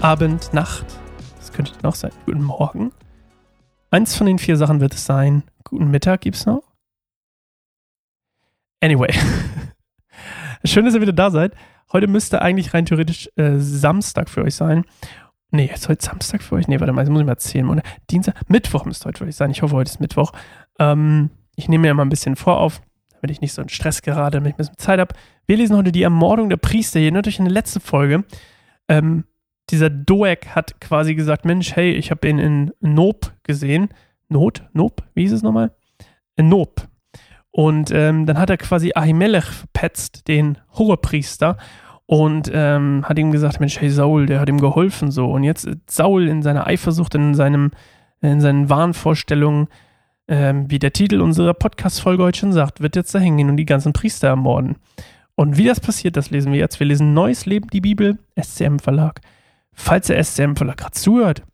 Abend, Nacht. Das könnte dann auch sein. Guten Morgen. Eins von den vier Sachen wird es sein. Guten Mittag gibt's noch. Anyway. Schön, dass ihr wieder da seid. Heute müsste eigentlich rein theoretisch äh, Samstag für euch sein. Nee, ist heute Samstag für euch? Nee, warte mal, das muss ich mal erzählen. Oder Dienstag, Mittwoch müsste heute für euch sein. Ich hoffe, heute ist Mittwoch. Ähm, ich nehme mir mal ein bisschen vorauf, damit ich nicht so in Stress gerade, damit ich ein bisschen Zeit habe. Wir lesen heute die Ermordung der Priester. Ihr erinnert euch an die letzte Folge. Ähm, dieser Doeg hat quasi gesagt, Mensch, hey, ich habe ihn in Nob gesehen. Not? Nob? Wie hieß es nochmal? Nob. Und ähm, dann hat er quasi Ahimelech verpetzt, den Hohepriester, und ähm, hat ihm gesagt, Mensch, hey Saul, der hat ihm geholfen so. Und jetzt Saul in seiner Eifersucht, in seinem, in seinen Wahnvorstellungen, ähm, wie der Titel unserer Podcast-Folge heute schon sagt, wird jetzt da hingehen und die ganzen Priester ermorden. Und wie das passiert, das lesen wir jetzt. Wir lesen Neues Leben, die Bibel, SCM Verlag. Falls der SCM Verlag gerade zuhört,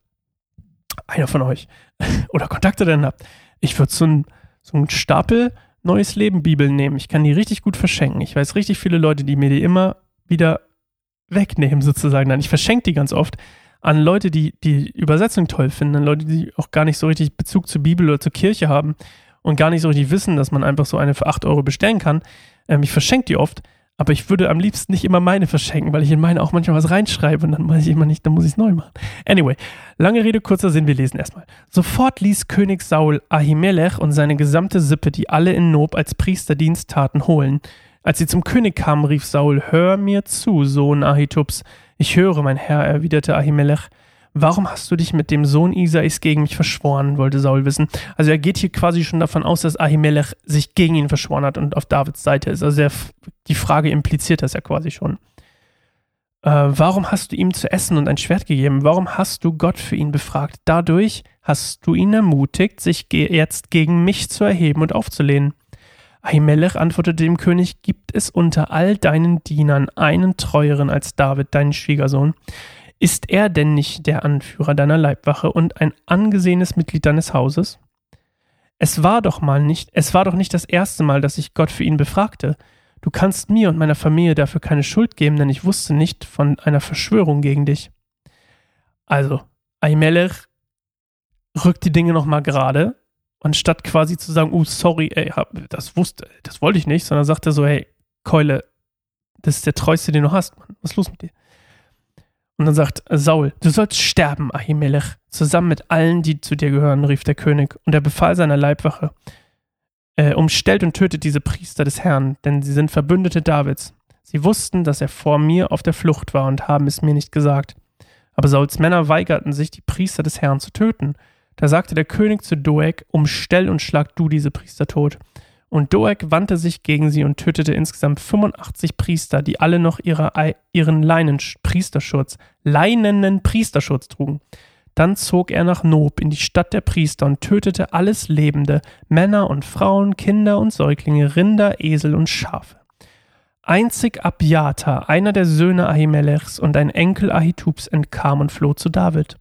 einer von euch, oder Kontakte denn habt, ich würde so einen so Stapel Neues Leben Bibeln nehmen. Ich kann die richtig gut verschenken. Ich weiß richtig viele Leute, die mir die immer wieder wegnehmen, sozusagen. Dann ich verschenke die ganz oft an Leute, die die Übersetzung toll finden, an Leute, die auch gar nicht so richtig Bezug zur Bibel oder zur Kirche haben und gar nicht so richtig wissen, dass man einfach so eine für 8 Euro bestellen kann. Ähm, ich verschenke die oft, aber ich würde am liebsten nicht immer meine verschenken, weil ich in meine auch manchmal was reinschreibe und dann weiß ich immer nicht, dann muss ich es neu machen. Anyway, lange Rede, kurzer Sinn, wir lesen erstmal. Sofort ließ König Saul Ahimelech und seine gesamte Sippe, die alle in Nob als Priesterdienst taten, holen als sie zum König kamen, rief Saul, Hör mir zu, Sohn Ahitubs. Ich höre, mein Herr, erwiderte Ahimelech. Warum hast du dich mit dem Sohn Isais gegen mich verschworen, wollte Saul wissen. Also er geht hier quasi schon davon aus, dass Ahimelech sich gegen ihn verschworen hat und auf Davids Seite ist. Also der, die Frage impliziert das ja quasi schon. Äh, warum hast du ihm zu essen und ein Schwert gegeben? Warum hast du Gott für ihn befragt? Dadurch hast du ihn ermutigt, sich ge jetzt gegen mich zu erheben und aufzulehnen. Ahimelech antwortete dem König, gibt es unter all deinen Dienern einen treueren als David, deinen Schwiegersohn? Ist er denn nicht der Anführer deiner Leibwache und ein angesehenes Mitglied deines Hauses? Es war doch mal nicht, es war doch nicht das erste Mal, dass ich Gott für ihn befragte. Du kannst mir und meiner Familie dafür keine Schuld geben, denn ich wusste nicht von einer Verschwörung gegen dich. Also, Ahimelech rückt die Dinge nochmal gerade anstatt quasi zu sagen, oh, sorry, ey, das wusste, das wollte ich nicht, sondern sagt er so, hey, Keule, das ist der treueste, den du hast, Mann. Was ist los mit dir? Und dann sagt Saul, du sollst sterben, Ahimelech, zusammen mit allen, die zu dir gehören, rief der König. Und er befahl seiner Leibwache, äh, umstellt und tötet diese Priester des Herrn, denn sie sind Verbündete Davids. Sie wussten, dass er vor mir auf der Flucht war und haben es mir nicht gesagt. Aber Sauls Männer weigerten sich, die Priester des Herrn zu töten. Da sagte der König zu Doeg, umstell und schlag du diese Priester tot. Und Doeg wandte sich gegen sie und tötete insgesamt 85 Priester, die alle noch ihre, ihren Leinen Priesterschutz, leinenen Priesterschutz trugen. Dann zog er nach Nob in die Stadt der Priester und tötete alles Lebende, Männer und Frauen, Kinder und Säuglinge, Rinder, Esel und Schafe. Einzig Abjata, einer der Söhne Ahimelechs und ein Enkel Ahitubs, entkam und floh zu David.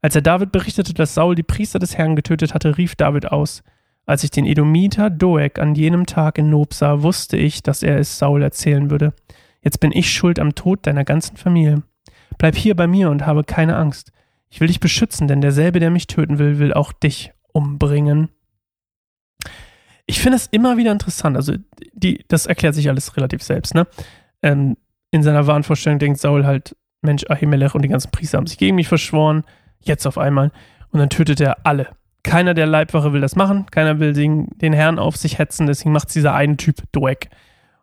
Als er David berichtete, dass Saul die Priester des Herrn getötet hatte, rief David aus. Als ich den Edomiter Doeg an jenem Tag in Nob sah, wusste ich, dass er es Saul erzählen würde. Jetzt bin ich schuld am Tod deiner ganzen Familie. Bleib hier bei mir und habe keine Angst. Ich will dich beschützen, denn derselbe, der mich töten will, will auch dich umbringen. Ich finde es immer wieder interessant. Also, die, das erklärt sich alles relativ selbst, ne? Ähm, in seiner Wahnvorstellung denkt Saul halt, Mensch, Ahimelech und die ganzen Priester haben sich gegen mich verschworen. Jetzt auf einmal. Und dann tötet er alle. Keiner der Leibwache will das machen. Keiner will den, den Herrn auf sich hetzen. Deswegen macht dieser eine Typ Doeg.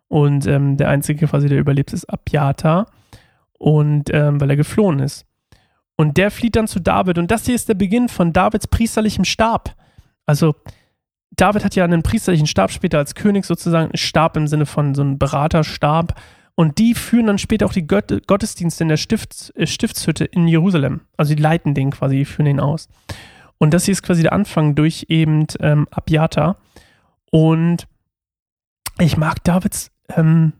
Und ähm, der einzige quasi, der überlebt, ist Abjata. Und ähm, weil er geflohen ist. Und der flieht dann zu David. Und das hier ist der Beginn von Davids priesterlichem Stab. Also, David hat ja einen priesterlichen Stab später als König sozusagen. Stab im Sinne von so einem Beraterstab. Und die führen dann später auch die Gott Gottesdienste in der Stifts äh, Stiftshütte in Jerusalem. Also die leiten den quasi, die führen den aus. Und das hier ist quasi der Anfang durch eben ähm, Abjata. Und ich mag Davids, ähm,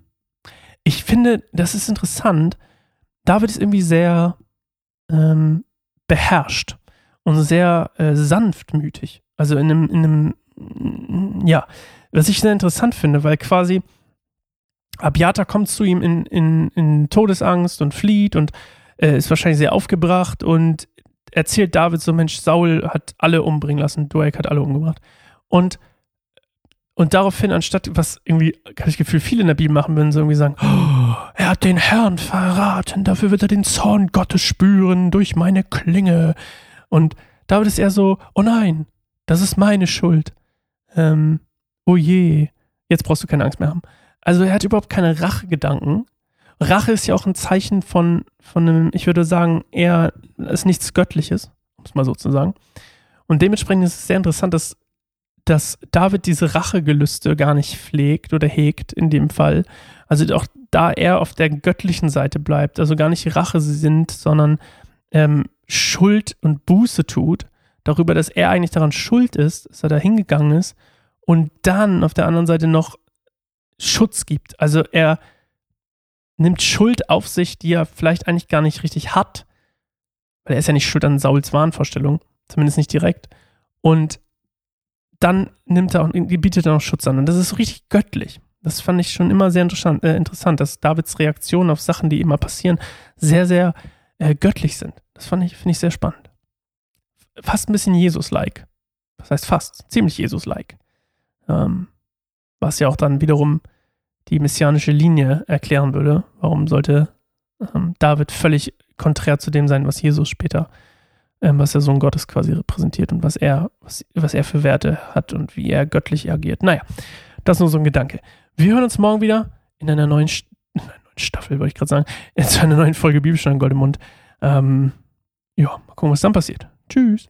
ich finde, das ist interessant. David ist irgendwie sehr ähm, beherrscht und sehr äh, sanftmütig. Also in einem, in einem, ja, was ich sehr interessant finde, weil quasi Abjata kommt zu ihm in, in, in Todesangst und flieht und äh, ist wahrscheinlich sehr aufgebracht und erzählt David so, Mensch, Saul hat alle umbringen lassen, Doeg hat alle umgebracht. Und, und daraufhin, anstatt, was irgendwie, kann ich Gefühl, viele in der Bibel machen würden, so irgendwie sagen, oh, er hat den Herrn verraten, dafür wird er den Zorn Gottes spüren durch meine Klinge. Und David ist eher so, oh nein, das ist meine Schuld. Ähm, oh je, jetzt brauchst du keine Angst mehr haben. Also er hat überhaupt keine Rachegedanken. Rache ist ja auch ein Zeichen von, von einem, ich würde sagen, eher ist nichts Göttliches, um es mal so zu sagen. Und dementsprechend ist es sehr interessant, dass, dass David diese Rachegelüste gar nicht pflegt oder hegt in dem Fall. Also auch da er auf der göttlichen Seite bleibt, also gar nicht Rache sind, sondern ähm, Schuld und Buße tut, darüber, dass er eigentlich daran schuld ist, dass er da hingegangen ist und dann auf der anderen Seite noch Schutz gibt. Also er nimmt Schuld auf sich, die er vielleicht eigentlich gar nicht richtig hat, weil er ist ja nicht schuld an Sauls Wahnvorstellung, zumindest nicht direkt. Und dann nimmt er auch, bietet er noch Schutz an. Und das ist richtig göttlich. Das fand ich schon immer sehr interessant, äh, interessant dass Davids Reaktionen auf Sachen, die immer passieren, sehr, sehr äh, göttlich sind. Das fand ich, finde ich sehr spannend. Fast ein bisschen Jesus-like. Das heißt fast, ziemlich Jesus-like. Ähm, was ja auch dann wiederum die messianische Linie erklären würde. Warum sollte ähm, David völlig konträr zu dem sein, was Jesus später, ähm, was der Sohn Gottes quasi repräsentiert und was er, was, was er für Werte hat und wie er göttlich agiert. Naja, das ist nur so ein Gedanke. Wir hören uns morgen wieder in einer neuen, in einer neuen Staffel, wollte ich gerade sagen, in einer neuen Folge Bibelstunde Gold im Mund. Ähm, ja, mal gucken, was dann passiert. Tschüss.